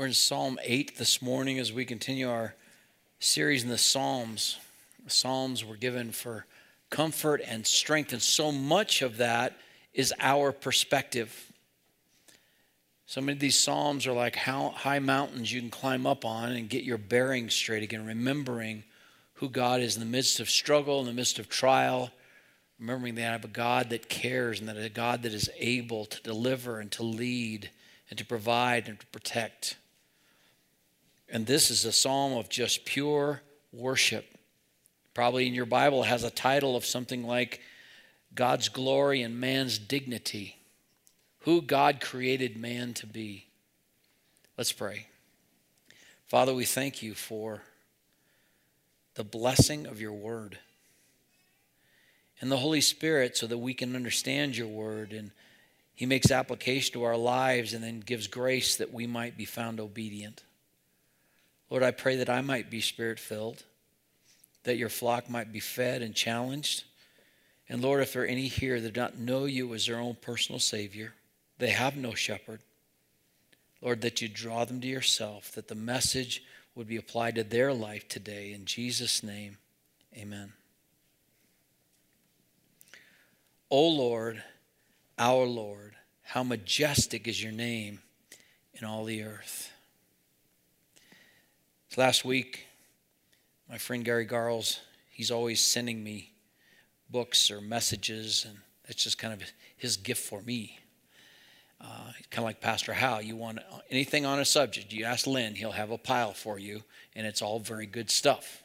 We're in Psalm 8 this morning as we continue our series in the Psalms. The Psalms were given for comfort and strength, and so much of that is our perspective. So many of these Psalms are like how high mountains you can climb up on and get your bearings straight again, remembering who God is in the midst of struggle, in the midst of trial, remembering that I have a God that cares and that a God that is able to deliver and to lead and to provide and to protect. And this is a psalm of just pure worship. Probably in your Bible has a title of something like God's glory and man's dignity. Who God created man to be. Let's pray. Father, we thank you for the blessing of your word and the Holy Spirit so that we can understand your word and he makes application to our lives and then gives grace that we might be found obedient. Lord, I pray that I might be spirit filled, that your flock might be fed and challenged. And Lord, if there are any here that do not know you as their own personal Savior, they have no shepherd. Lord, that you draw them to yourself, that the message would be applied to their life today. In Jesus' name, amen. O Lord, our Lord, how majestic is your name in all the earth. Last week, my friend Gary Garles, he's always sending me books or messages, and that's just kind of his gift for me. Uh, kind of like Pastor Hal. You want anything on a subject, you ask Lynn, he'll have a pile for you, and it's all very good stuff.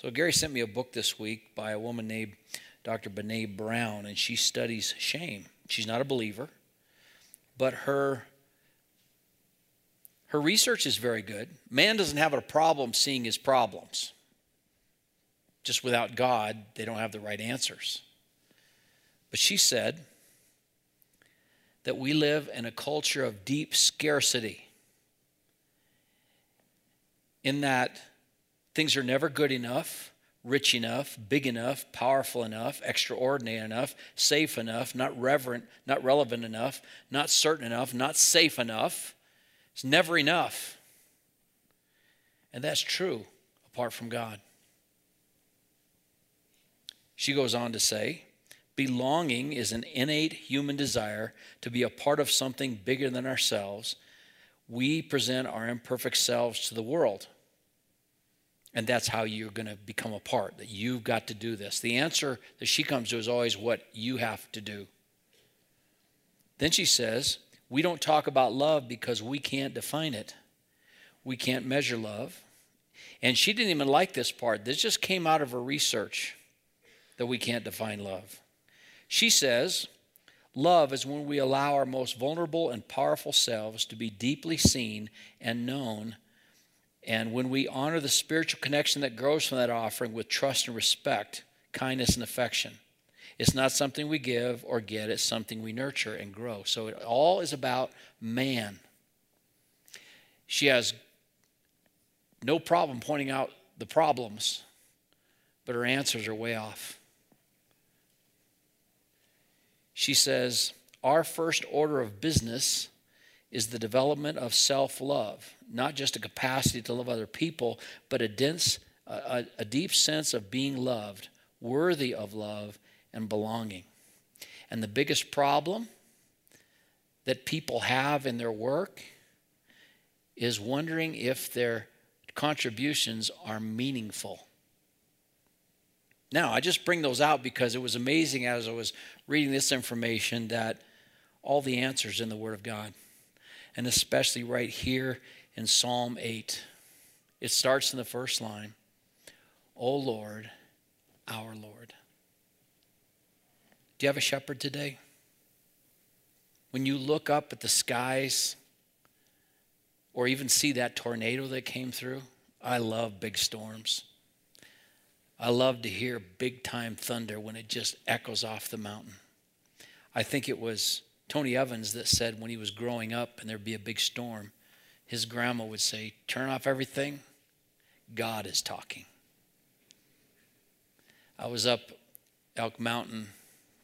So Gary sent me a book this week by a woman named Dr. Brene Brown, and she studies shame. She's not a believer, but her her research is very good. Man doesn't have a problem seeing his problems. Just without God, they don't have the right answers. But she said that we live in a culture of deep scarcity, in that things are never good enough, rich enough, big enough, powerful enough, extraordinary enough, safe enough, not reverent, not relevant enough, not certain enough, not safe enough. It's never enough. And that's true apart from God. She goes on to say, belonging is an innate human desire to be a part of something bigger than ourselves. We present our imperfect selves to the world. And that's how you're going to become a part, that you've got to do this. The answer that she comes to is always what you have to do. Then she says, we don't talk about love because we can't define it. We can't measure love. And she didn't even like this part. This just came out of her research that we can't define love. She says, Love is when we allow our most vulnerable and powerful selves to be deeply seen and known, and when we honor the spiritual connection that grows from that offering with trust and respect, kindness and affection. It's not something we give or get, it's something we nurture and grow. So it all is about man. She has no problem pointing out the problems, but her answers are way off. She says, Our first order of business is the development of self love, not just a capacity to love other people, but a dense, a, a, deep sense of being loved, worthy of love, and belonging. And the biggest problem that people have in their work is wondering if their contributions are meaningful. Now, I just bring those out because it was amazing as I was reading this information that all the answers in the Word of God, and especially right here in Psalm 8. It starts in the first line O Lord, our Lord. Do you have a shepherd today? When you look up at the skies or even see that tornado that came through, I love big storms. I love to hear big time thunder when it just echoes off the mountain. I think it was Tony Evans that said when he was growing up and there'd be a big storm, his grandma would say, Turn off everything, God is talking. I was up Elk Mountain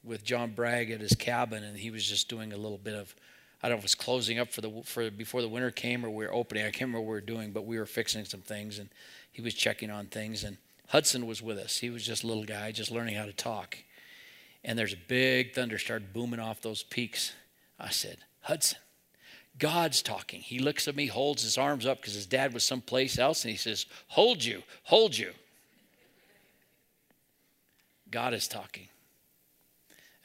with John Bragg at his cabin, and he was just doing a little bit of I don't know if it was closing up for the for before the winter came or we were opening. I can't remember what we were doing, but we were fixing some things and he was checking on things and Hudson was with us. He was just a little guy, just learning how to talk. And there's a big thunder started booming off those peaks. I said, Hudson, God's talking. He looks at me, holds his arms up because his dad was someplace else, and he says, Hold you, hold you. God is talking.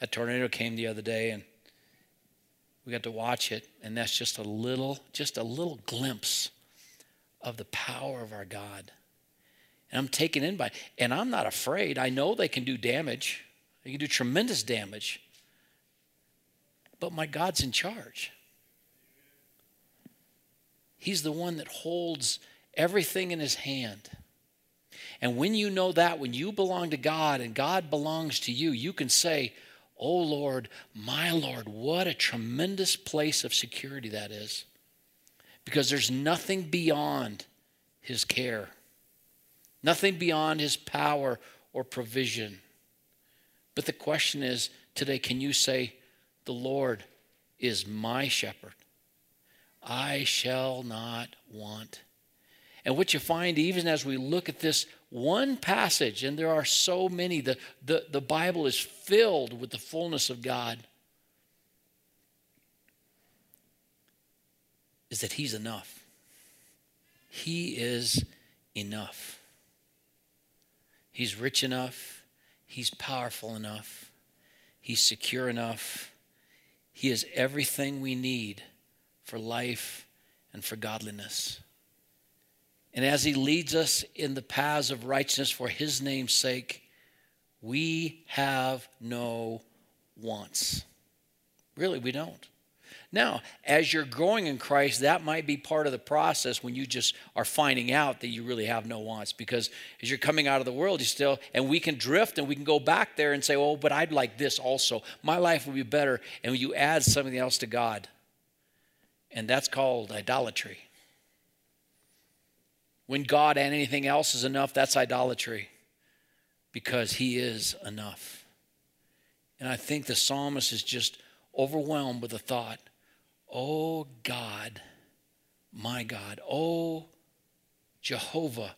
A tornado came the other day, and we got to watch it, and that's just a little, just a little glimpse of the power of our God. And I'm taken in by, and I'm not afraid. I know they can do damage. They can do tremendous damage. But my God's in charge. He's the one that holds everything in his hand. And when you know that, when you belong to God and God belongs to you, you can say, Oh Lord, my Lord, what a tremendous place of security that is. Because there's nothing beyond his care, nothing beyond his power or provision. But the question is today, can you say, The Lord is my shepherd? I shall not want. And what you find, even as we look at this one passage, and there are so many, the, the, the Bible is filled with the fullness of God, is that He's enough. He is enough. He's rich enough. He's powerful enough. He's secure enough. He is everything we need for life and for godliness. And as He leads us in the paths of righteousness for His name's sake, we have no wants. Really, we don't. Now, as you're growing in Christ, that might be part of the process when you just are finding out that you really have no wants. Because as you're coming out of the world, you still, and we can drift and we can go back there and say, oh, but I'd like this also. My life would be better. And you add something else to God. And that's called idolatry. When God and anything else is enough, that's idolatry because He is enough. And I think the psalmist is just overwhelmed with the thought, Oh God, my God, oh Jehovah,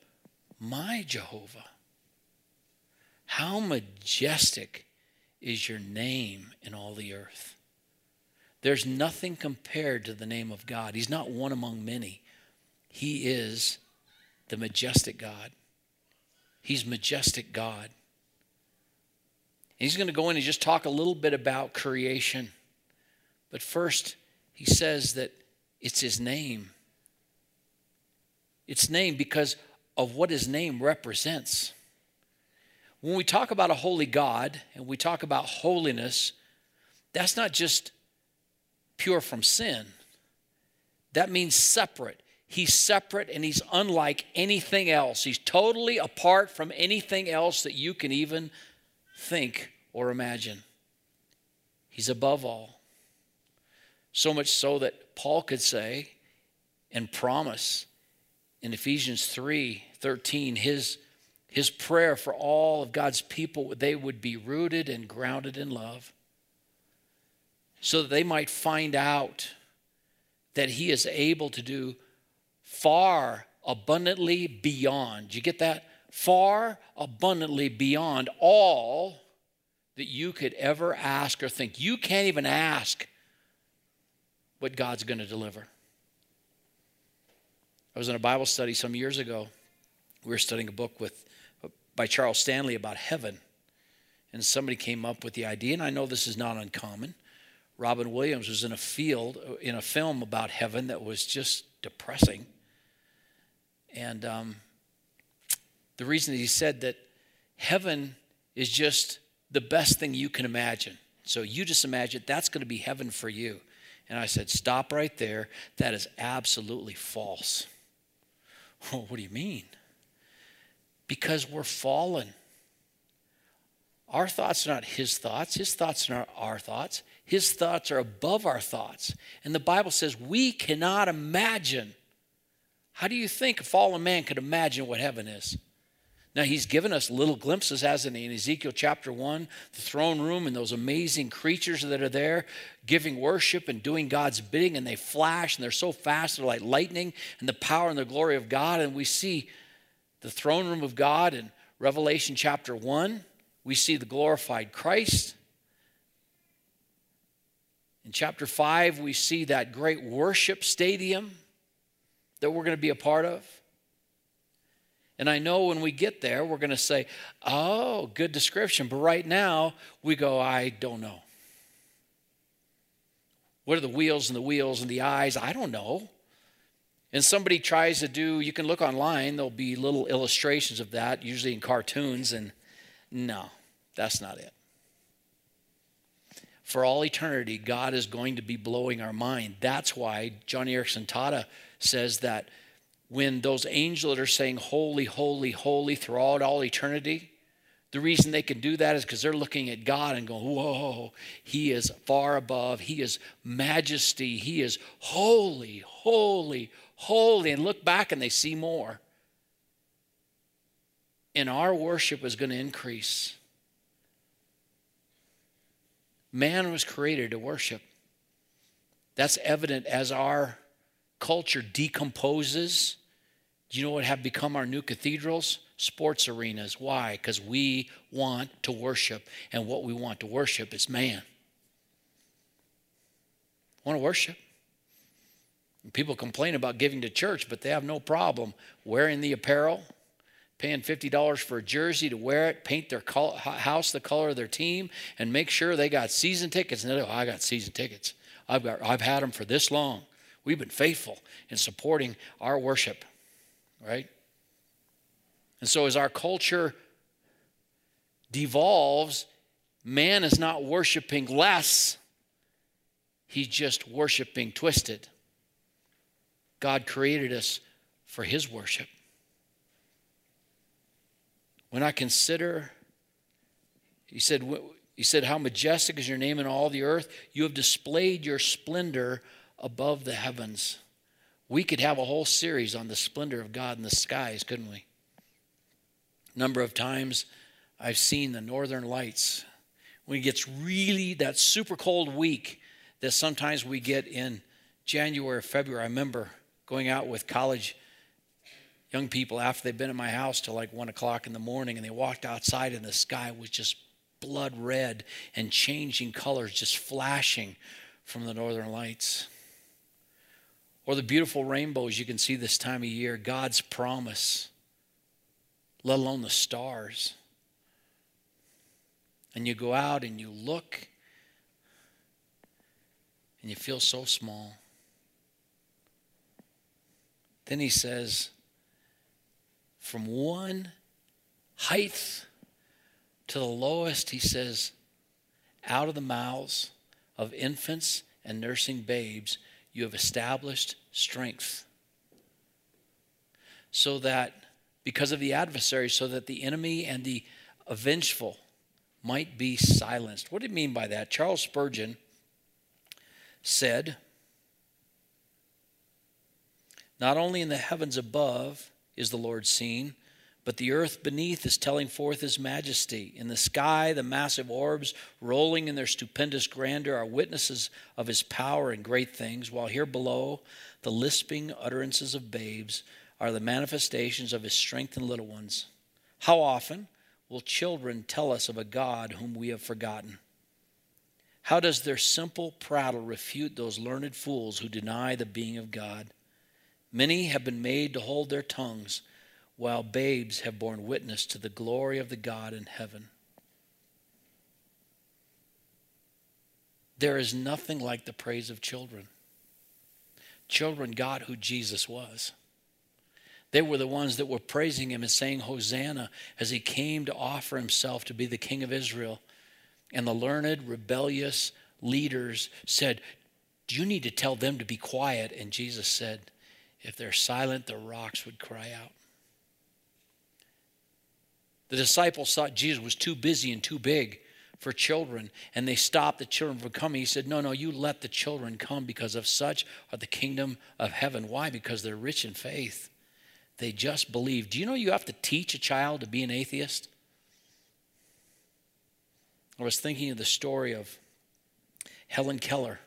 my Jehovah. How majestic is your name in all the earth. There's nothing compared to the name of God. He's not one among many. He is the majestic God. He's majestic God. And he's going to go in and just talk a little bit about creation. But first, he says that it's his name. It's name because of what his name represents. When we talk about a holy God and we talk about holiness, that's not just pure from sin. That means separate. He's separate and he's unlike anything else. He's totally apart from anything else that you can even think or imagine. He's above all. So much so that Paul could say and promise in Ephesians 3 13, his, his prayer for all of God's people, they would be rooted and grounded in love so that they might find out that He is able to do far abundantly beyond. You get that? Far abundantly beyond all that you could ever ask or think. You can't even ask what God's going to deliver. I was in a Bible study some years ago. We were studying a book with by Charles Stanley about heaven. And somebody came up with the idea, and I know this is not uncommon. Robin Williams was in a field, in a film about heaven that was just depressing. And um, the reason that he said that heaven is just the best thing you can imagine. So you just imagine that's going to be heaven for you. And I said, Stop right there. That is absolutely false. Well, what do you mean? Because we're fallen. Our thoughts are not his thoughts, his thoughts are not our thoughts. His thoughts are above our thoughts. And the Bible says we cannot imagine. How do you think a fallen man could imagine what heaven is? Now, he's given us little glimpses, hasn't he? In Ezekiel chapter 1, the throne room and those amazing creatures that are there giving worship and doing God's bidding, and they flash and they're so fast, they're like lightning, and the power and the glory of God. And we see the throne room of God in Revelation chapter 1. We see the glorified Christ. In chapter 5, we see that great worship stadium that we're going to be a part of. And I know when we get there, we're going to say, oh, good description. But right now, we go, I don't know. What are the wheels and the wheels and the eyes? I don't know. And somebody tries to do, you can look online, there'll be little illustrations of that, usually in cartoons, and no, that's not it. For all eternity, God is going to be blowing our mind. That's why Joni Eareckson Tada says that when those angels are saying, Holy, holy, holy throughout all eternity, the reason they can do that is because they're looking at God and going, Whoa, He is far above. He is majesty. He is holy, holy, holy. And look back and they see more. And our worship is going to increase. Man was created to worship. That's evident as our culture decomposes do you know what have become our new cathedrals? Sports arenas. Why? Because we want to worship, and what we want to worship is man. Want to worship? People complain about giving to church, but they have no problem wearing the apparel, paying $50 for a jersey to wear it, paint their house the color of their team, and make sure they got season tickets. And they go, I got season tickets. I've, got, I've had them for this long. We've been faithful in supporting our worship right? And so as our culture devolves, man is not worshiping less, he's just worshiping twisted. God created us for his worship. When I consider, he said, he said, How majestic is your name in all the earth? You have displayed your splendor above the heavens. We could have a whole series on the splendor of God in the skies, couldn't we? Number of times I've seen the northern lights. When it gets really that super cold week that sometimes we get in January, or February. I remember going out with college young people after they'd been at my house till like one o'clock in the morning and they walked outside and the sky was just blood red and changing colors, just flashing from the northern lights or the beautiful rainbows you can see this time of year, God's promise, let alone the stars. And you go out and you look and you feel so small. Then he says, from one height to the lowest, he says, out of the mouths of infants and nursing babes, you have established strength. So that, because of the adversary, so that the enemy and the avengeful might be silenced. What do you mean by that? Charles Spurgeon said, Not only in the heavens above is the Lord seen, but the earth beneath is telling forth his majesty. In the sky, the massive orbs rolling in their stupendous grandeur are witnesses of his power and great things, while here below, the lisping utterances of babes are the manifestations of his strength in little ones. How often will children tell us of a God whom we have forgotten? How does their simple prattle refute those learned fools who deny the being of God? Many have been made to hold their tongues while babes have borne witness to the glory of the God in heaven. There is nothing like the praise of children. Children got who Jesus was. They were the ones that were praising him and saying, Hosanna, as he came to offer himself to be the king of Israel. And the learned, rebellious leaders said, you need to tell them to be quiet? And Jesus said, If they're silent, the rocks would cry out. The disciples thought Jesus was too busy and too big for children, and they stopped the children from coming. He said, No, no, you let the children come because of such are the kingdom of heaven. Why? Because they're rich in faith. they just believe. Do you know you have to teach a child to be an atheist? I was thinking of the story of Helen Keller.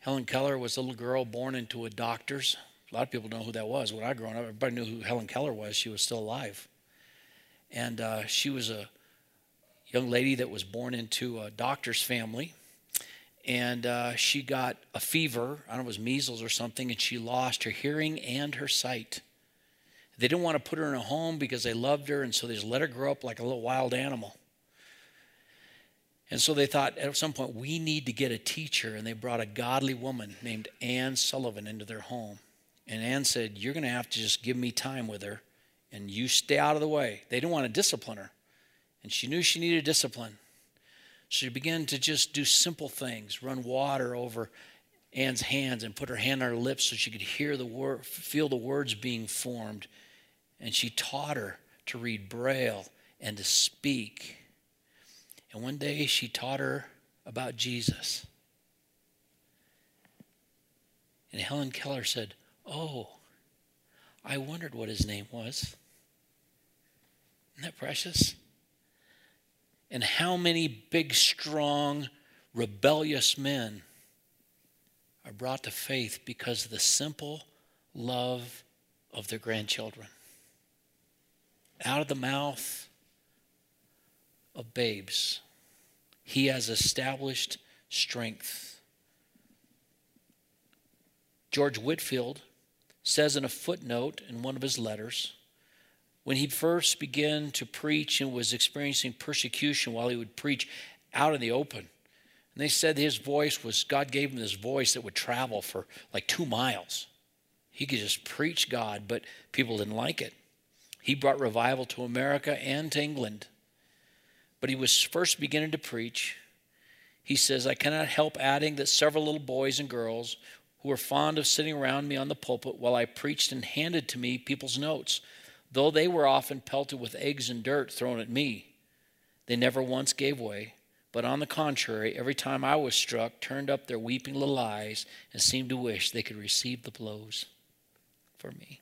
Helen Keller was a little girl born into a doctor's. A lot of people know who that was. When I grew up, everybody knew who Helen Keller was. She was still alive. And uh, she was a young lady that was born into a doctor's family. And uh, she got a fever, I don't know, if it was measles or something, and she lost her hearing and her sight. They didn't want to put her in a home because they loved her, and so they just let her grow up like a little wild animal. And so they thought at some point, we need to get a teacher. And they brought a godly woman named Anne Sullivan into their home. And Anne said, You're going to have to just give me time with her and you stay out of the way. They didn't want to discipline her. And she knew she needed discipline. So she began to just do simple things, run water over Anne's hands and put her hand on her lips so she could hear the word, feel the words being formed. And she taught her to read Braille and to speak. And one day she taught her about Jesus. And Helen Keller said, Oh, I wondered what his name was. Isn't that precious? And how many big, strong, rebellious men are brought to faith because of the simple love of their grandchildren. Out of the mouth of babes, he has established strength. George Whitefield says in a footnote in one of his letters when he first began to preach and was experiencing persecution while he would preach out in the open. And they said his voice was, God gave him this voice that would travel for like two miles. He could just preach God, but people didn't like it. He brought revival to America and to England. But he was first beginning to preach. He says, I cannot help adding that several little boys and girls who were fond of sitting around me on the pulpit while I preached and handed to me people's notes, though they were often pelted with eggs and dirt thrown at me. They never once gave way, but on the contrary, every time I was struck, turned up their weeping little eyes and seemed to wish they could receive the blows for me.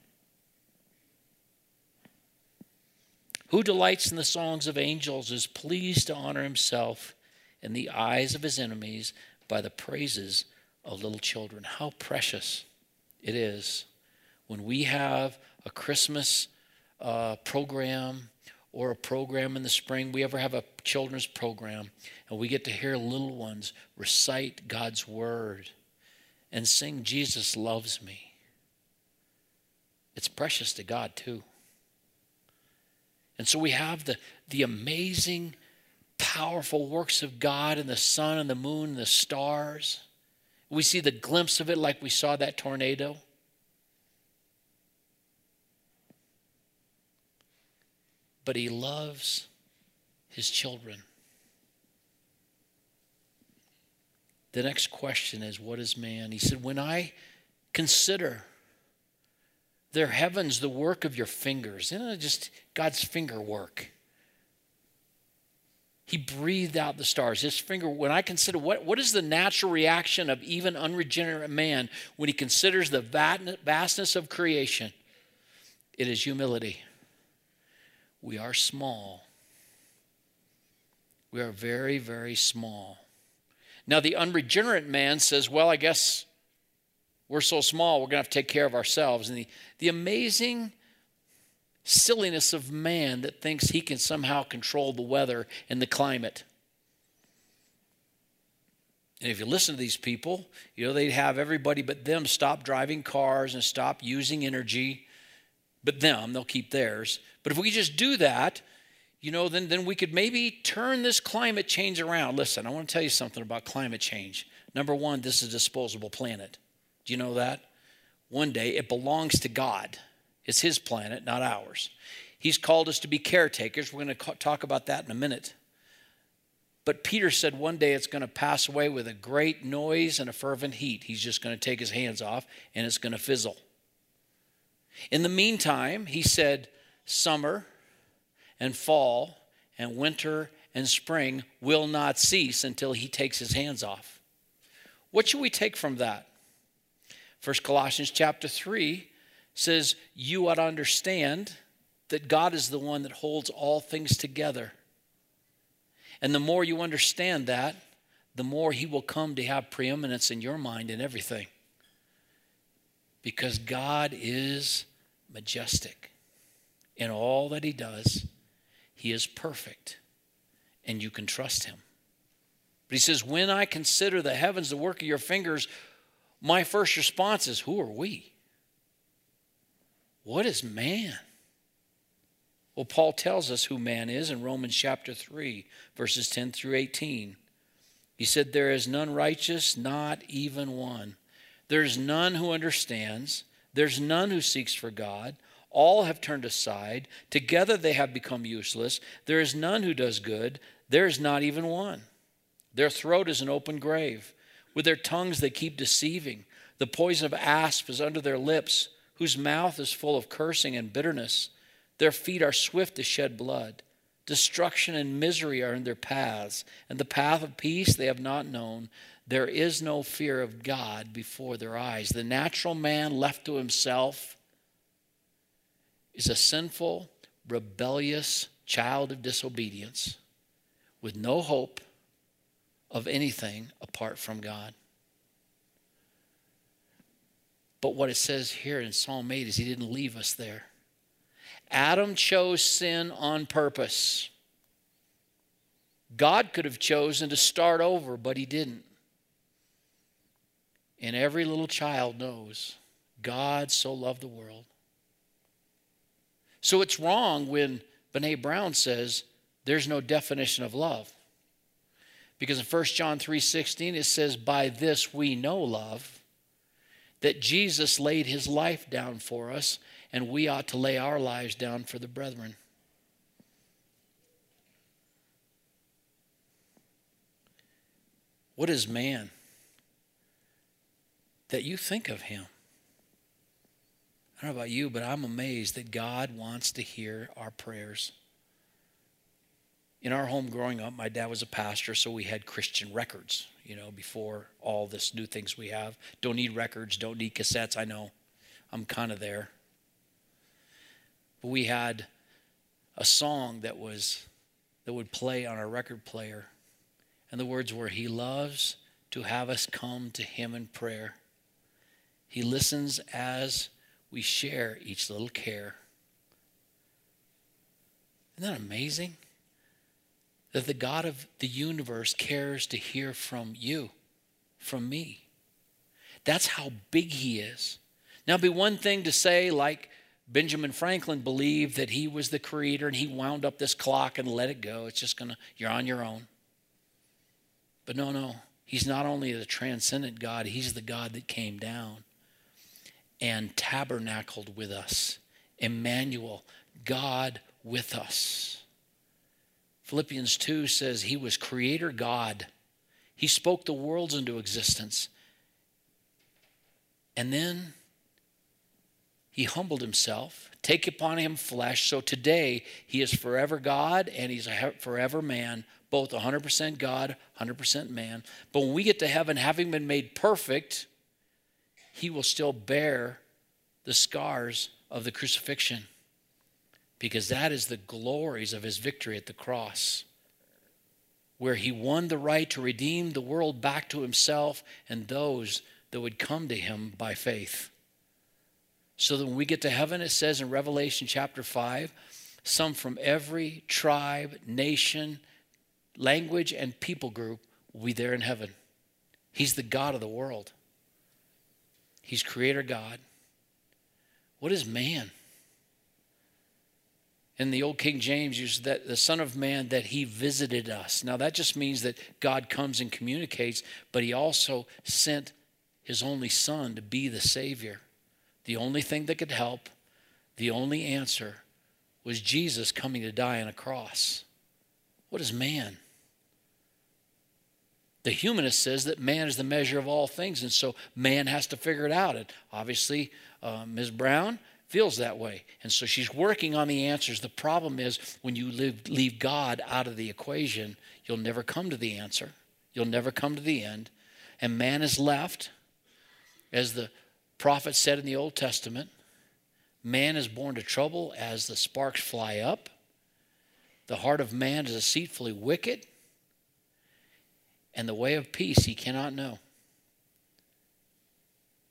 Who delights in the songs of angels is pleased to honor himself in the eyes of his enemies by the praises of little children. How precious it is when we have a Christmas uh, program or a program in the spring. We ever have a children's program, and we get to hear little ones recite God's word and sing, Jesus loves me. It's precious to God, too. And so we have the, the amazing, powerful works of God and the sun and the moon and the stars. We see the glimpse of it like we saw that tornado. But he loves his children. The next question is What is man? He said, When I consider their heavens the work of your fingers, isn't it just God's finger work? He breathed out the stars. His finger, when I consider what, what is the natural reaction of even unregenerate man when he considers the vastness of creation? It is humility. We are small. We are very, very small. Now, the unregenerate man says, Well, I guess we're so small, we're going to have to take care of ourselves. And the, the amazing silliness of man that thinks he can somehow control the weather and the climate. And if you listen to these people, you know, they'd have everybody but them stop driving cars and stop using energy. But them, they'll keep theirs. But if we just do that, you know, then, then we could maybe turn this climate change around. Listen, I want to tell you something about climate change. Number one, this is a disposable planet. Do you know that? One day it belongs to God. It's His planet, not ours. He's called us to be caretakers. We're going to talk about that in a minute. But Peter said one day it's going to pass away with a great noise and a fervent heat. He's just going to take his hands off and it's going to fizzle. In the meantime, he said, summer and fall and winter and spring will not cease until he takes his hands off. What should we take from that? First Colossians chapter 3 says you ought to understand that God is the one that holds all things together. And the more you understand that, the more He will come to have preeminence in your mind in everything. Because God is majestic in all that He does, He is perfect, and you can trust Him. But He says, When I consider the heavens, the work of your fingers, my first response is, Who are we? What is man? Well, Paul tells us who man is in Romans chapter 3, verses 10 through 18. He said, There is none righteous, not even one. There's none who understands. There's none who seeks for God. All have turned aside. Together they have become useless. There is none who does good. There is not even one. Their throat is an open grave. With their tongues they keep deceiving. The poison of asp is under their lips, whose mouth is full of cursing and bitterness. Their feet are swift to shed blood. Destruction and misery are in their paths, and the path of peace they have not known. There is no fear of God before their eyes. The natural man left to himself is a sinful, rebellious child of disobedience with no hope of anything apart from God. But what it says here in Psalm 8 is he didn't leave us there. Adam chose sin on purpose. God could have chosen to start over, but he didn't. And every little child knows God so loved the world. So it's wrong when Brene Brown says there's no definition of love. Because in 1 John 3:16 it says by this we know love that Jesus laid his life down for us and we ought to lay our lives down for the brethren. What is man that you think of him? I don't know about you, but I'm amazed that God wants to hear our prayers. In our home growing up, my dad was a pastor, so we had Christian records, you know, before all this new things we have. Don't need records, don't need cassettes, I know. I'm kind of there But we had a song that was that would play on our record player. And the words were, He loves to have us come to Him in prayer. He listens as we share each little care. Isn't that amazing? That the God of the universe cares to hear from you, from me. That's how big He is. Now, it'd be one thing to say, like, Benjamin Franklin believed that he was the creator and he wound up this clock and let it go. It's just going to, you're on your own. But no, no. He's not only the transcendent God, he's the God that came down and tabernacled with us. Emmanuel, God with us. Philippians 2 says he was creator God. He spoke the worlds into existence. And then he humbled himself, take upon him flesh. So today he is forever God and he's a forever man, both 100% God, 100% man. But when we get to heaven, having been made perfect, he will still bear the scars of the crucifixion because that is the glories of his victory at the cross, where he won the right to redeem the world back to himself and those that would come to him by faith. So that when we get to heaven, it says in Revelation chapter 5, some from every tribe, nation, language, and people group will be there in heaven. He's the God of the world, He's Creator God. What is man? In the old King James, uses that the Son of Man that He visited us. Now that just means that God comes and communicates, but He also sent His only Son to be the Savior. The only thing that could help, the only answer, was Jesus coming to die on a cross. What is man? The humanist says that man is the measure of all things, and so man has to figure it out. And obviously, uh, Ms. Brown feels that way. And so she's working on the answers. The problem is when you leave, leave God out of the equation, you'll never come to the answer. You'll never come to the end. And man is left as the prophet said in the Old Testament, Man is born to trouble as the sparks fly up. The heart of man is deceitfully wicked, and the way of peace he cannot know.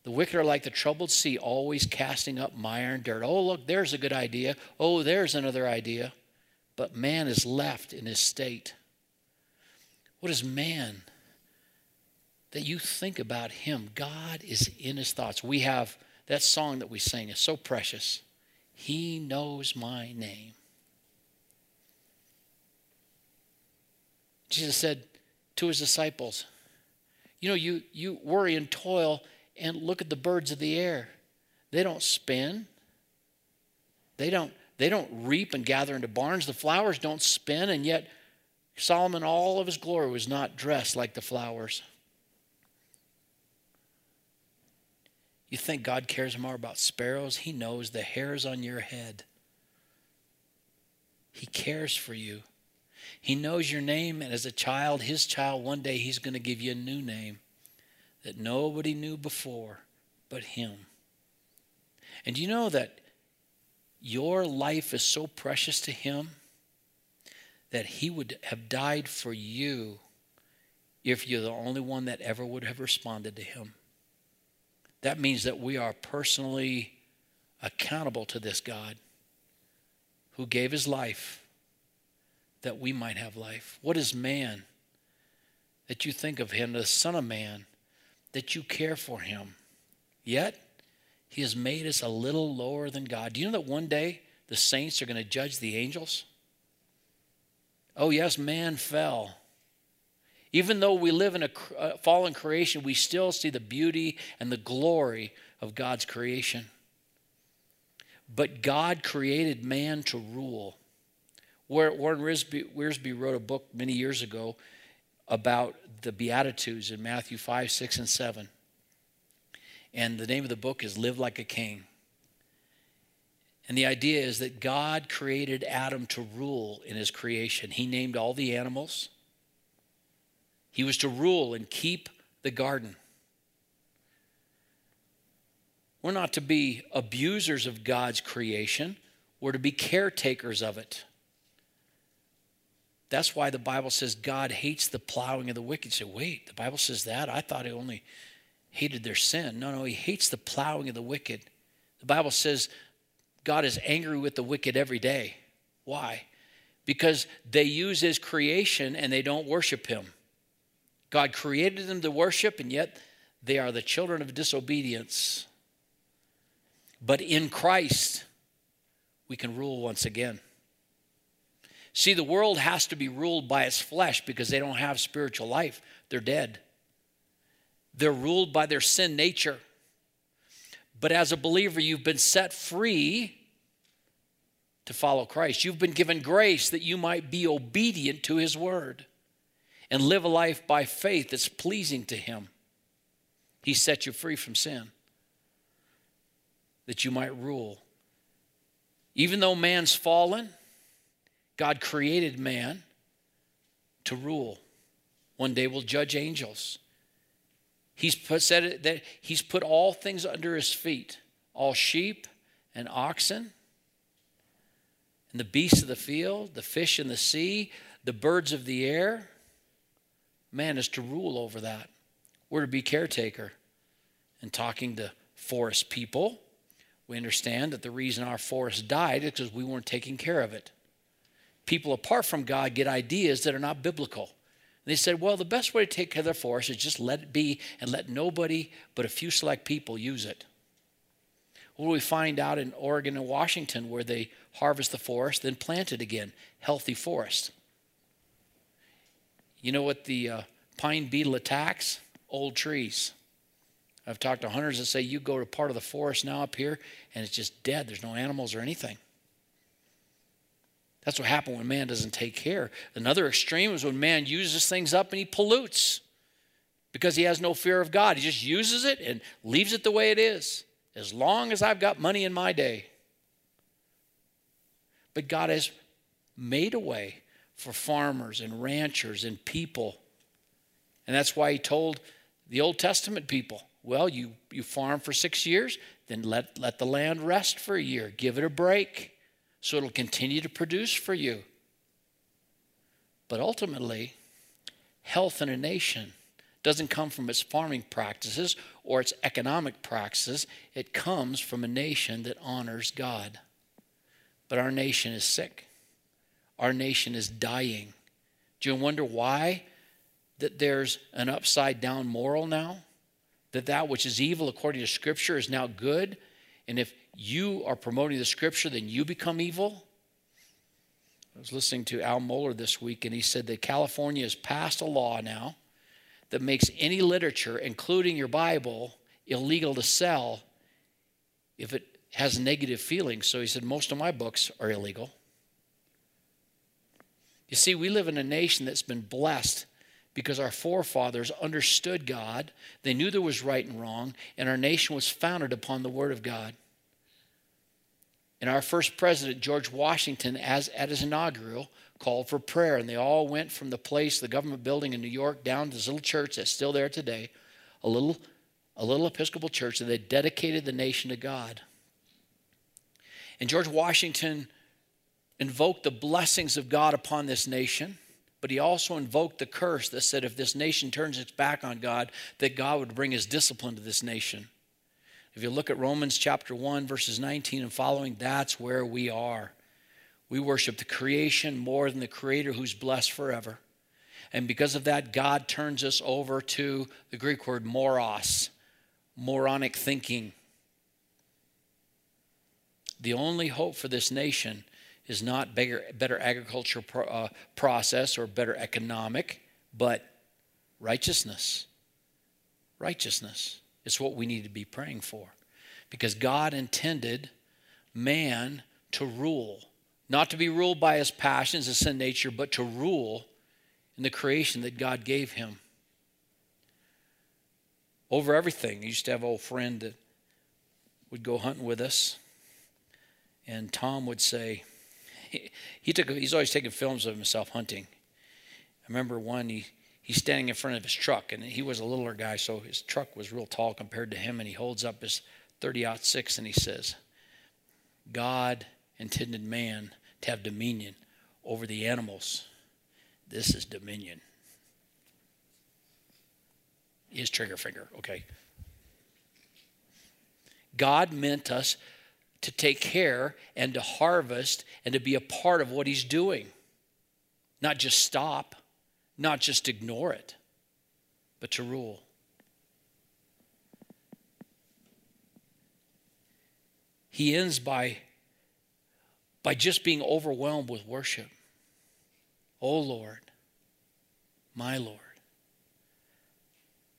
The wicked are like the troubled sea, always casting up mire and dirt. Oh, look, there's a good idea. Oh, there's another idea. But man is left in his state. What is man? That you think about him. God is in his thoughts. We have that song that we sing is so precious. He knows my name. Jesus said to his disciples, You know, you, you worry and toil and look at the birds of the air. They don't spin. They don't, they don't reap and gather into barns. The flowers don't spin, and yet Solomon, all of his glory, was not dressed like the flowers. You think God cares more about sparrows? He knows the hairs on your head. He cares for you. He knows your name, and as a child, his child, one day he's going to give you a new name that nobody knew before but him. And you know that your life is so precious to him that he would have died for you if you're the only one that ever would have responded to him. That means that we are personally accountable to this God who gave his life that we might have life. What is man that you think of him, the Son of Man, that you care for him? Yet, he has made us a little lower than God. Do you know that one day the saints are going to judge the angels? Oh, yes, man fell. Even though we live in a uh, fallen creation, we still see the beauty and the glory of God's creation. But God created man to rule. Warren Wiersbe wrote a book many years ago about the Beatitudes in Matthew 5, 6, and 7. And the name of the book is Live Like a King. And the idea is that God created Adam to rule in his creation. He named all the animals, he was to rule and keep the garden. We're not to be abusers of God's creation, we're to be caretakers of it. That's why the Bible says God hates the plowing of the wicked. You say, wait, the Bible says that? I thought he only hated their sin. No, no, he hates the plowing of the wicked. The Bible says God is angry with the wicked every day. Why? Because they use his creation and they don't worship him. God created them to worship, and yet they are the children of disobedience. But in Christ, we can rule once again. See, the world has to be ruled by its flesh because they don't have spiritual life. They're dead. They're ruled by their sin nature. But as a believer, you've been set free to follow Christ. You've been given grace that you might be obedient to his word and live a life by faith that's pleasing to Him. He set you free from sin that you might rule. Even though man's fallen, God created man to rule. One day we'll judge angels. He's put, said that he's put all things under his feet, all sheep and oxen, and the beasts of the field, the fish in the sea, the birds of the air man is to rule over that. We're to be caretaker. And talking to forest people, we understand that the reason our forest died is because we weren't taking care of it. People apart from God get ideas that are not biblical. And they said, well, the best way to take care of their forest is just let it be and let nobody but a few select people use it. What do we find out in Oregon and Washington where they harvest the forest, then plant it again? Healthy forest. You know what the uh, pine beetle attacks? Old trees. I've talked to hunters that say you go to part of the forest now up here and it's just dead. There's no animals or anything. That's what happens when man doesn't take care. Another extreme is when man uses things up and he pollutes because he has no fear of God. He just uses it and leaves it the way it is, as long as I've got money in my day. But God has made a way for farmers and ranchers and people. And that's why he told the Old Testament people, well, you, you farm for six years, then let, let the land rest for a year. Give it a break so it'll continue to produce for you. But ultimately, health in a nation doesn't come from its farming practices or its economic practices. It comes from a nation that honors God. But our nation is sick. Our nation is dying. Do you wonder why that there's an upside down moral now? That that which is evil according to scripture is now good? And if you are promoting the scripture, then you become evil? I was listening to Al Mohler this week, and he said that California has passed a law now that makes any literature, including your Bible, illegal to sell if it has negative feelings. So he said, Most of my books are illegal. You see, we live in a nation that's been blessed because our forefathers understood God, they knew there was right and wrong, and our nation was founded upon the Word of God. And our first president, George Washington, as at his inaugural, called for prayer, and they all went from the place, the government building in New York, down to this little church that's still there today, a little, a little Episcopal church, and they dedicated the nation to God. And George Washington invoked the blessings of God upon this nation, but he also invoked the curse that said if this nation turns its back on God, that God would bring his discipline to this nation. If you look at Romans chapter 1, verses 19 and following, that's where we are. We worship the creation more than the creator who's blessed forever. And because of that, God turns us over to the Greek word moros, moronic thinking. The only hope for this nation is not better, better agricultural pro, uh, process or better economic, but righteousness. Righteousness. It's what we need to be praying for. Because God intended man to rule, not to be ruled by his passions, his sin nature, but to rule in the creation that God gave him. Over everything. I used to have an old friend that would go hunting with us, and Tom would say, he, took he's always taking films of himself hunting. I remember one he he's standing in front of his truck and he was a littler guy, so his truck was real tall compared to him, and he holds up his 30 six and he says, God intended man to have dominion over the animals. This is dominion. His trigger finger, okay. God meant us to take care and to harvest and to be a part of what He's doing. Not just stop, not just ignore it, but to rule. He ends by, by just being overwhelmed with worship. Oh Lord, my Lord,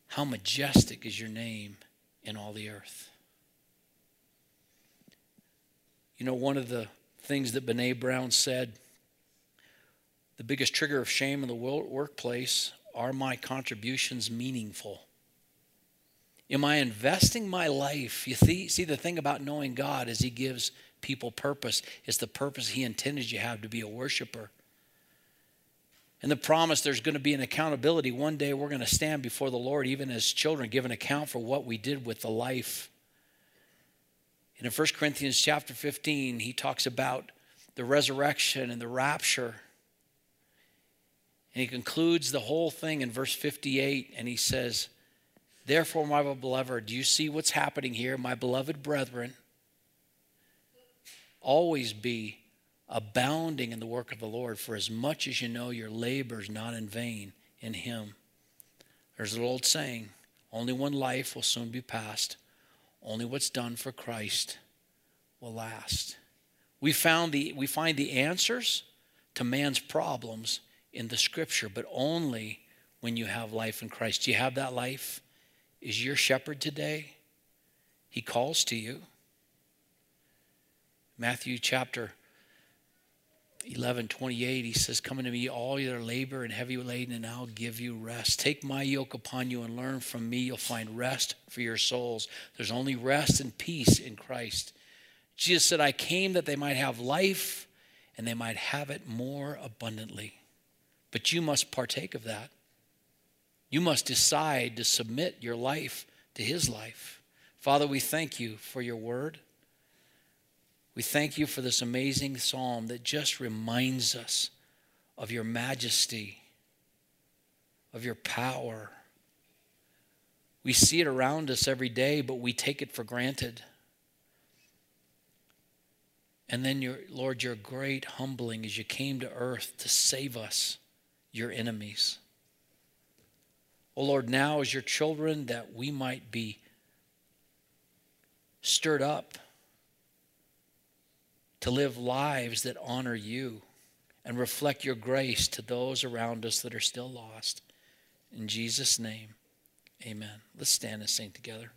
how majestic is your name in all the earth. You know, one of the things that Brene Brown said the biggest trigger of shame in the workplace are my contributions meaningful? Am I investing my life? You see, see the thing about knowing God is He gives people purpose. It's the purpose He intended you have to be a worshiper. And the promise there's going to be an accountability. One day we're going to stand before the Lord, even as children, give an account for what we did with the life and in 1 Corinthians chapter 15, he talks about the resurrection and the rapture. And he concludes the whole thing in verse 58, and he says, Therefore, my beloved, do you see what's happening here? My beloved brethren, always be abounding in the work of the Lord, for as much as you know your labor is not in vain in Him. There's an old saying only one life will soon be passed. Only what's done for Christ will last. We, found the, we find the answers to man's problems in the scripture, but only when you have life in Christ. Do you have that life? Is your shepherd today? He calls to you. Matthew chapter 11 28, he says, Come unto me, all your labor and heavy laden, and I'll give you rest. Take my yoke upon you and learn from me. You'll find rest for your souls. There's only rest and peace in Christ. Jesus said, I came that they might have life and they might have it more abundantly. But you must partake of that. You must decide to submit your life to his life. Father, we thank you for your word. We thank you for this amazing psalm that just reminds us of your majesty, of your power. We see it around us every day, but we take it for granted. And then, your, Lord, your great humbling as you came to earth to save us, your enemies. Oh Lord, now as your children, that we might be stirred up to live lives that honor you and reflect your grace to those around us that are still lost. In Jesus' name, amen. Let's stand and sing together.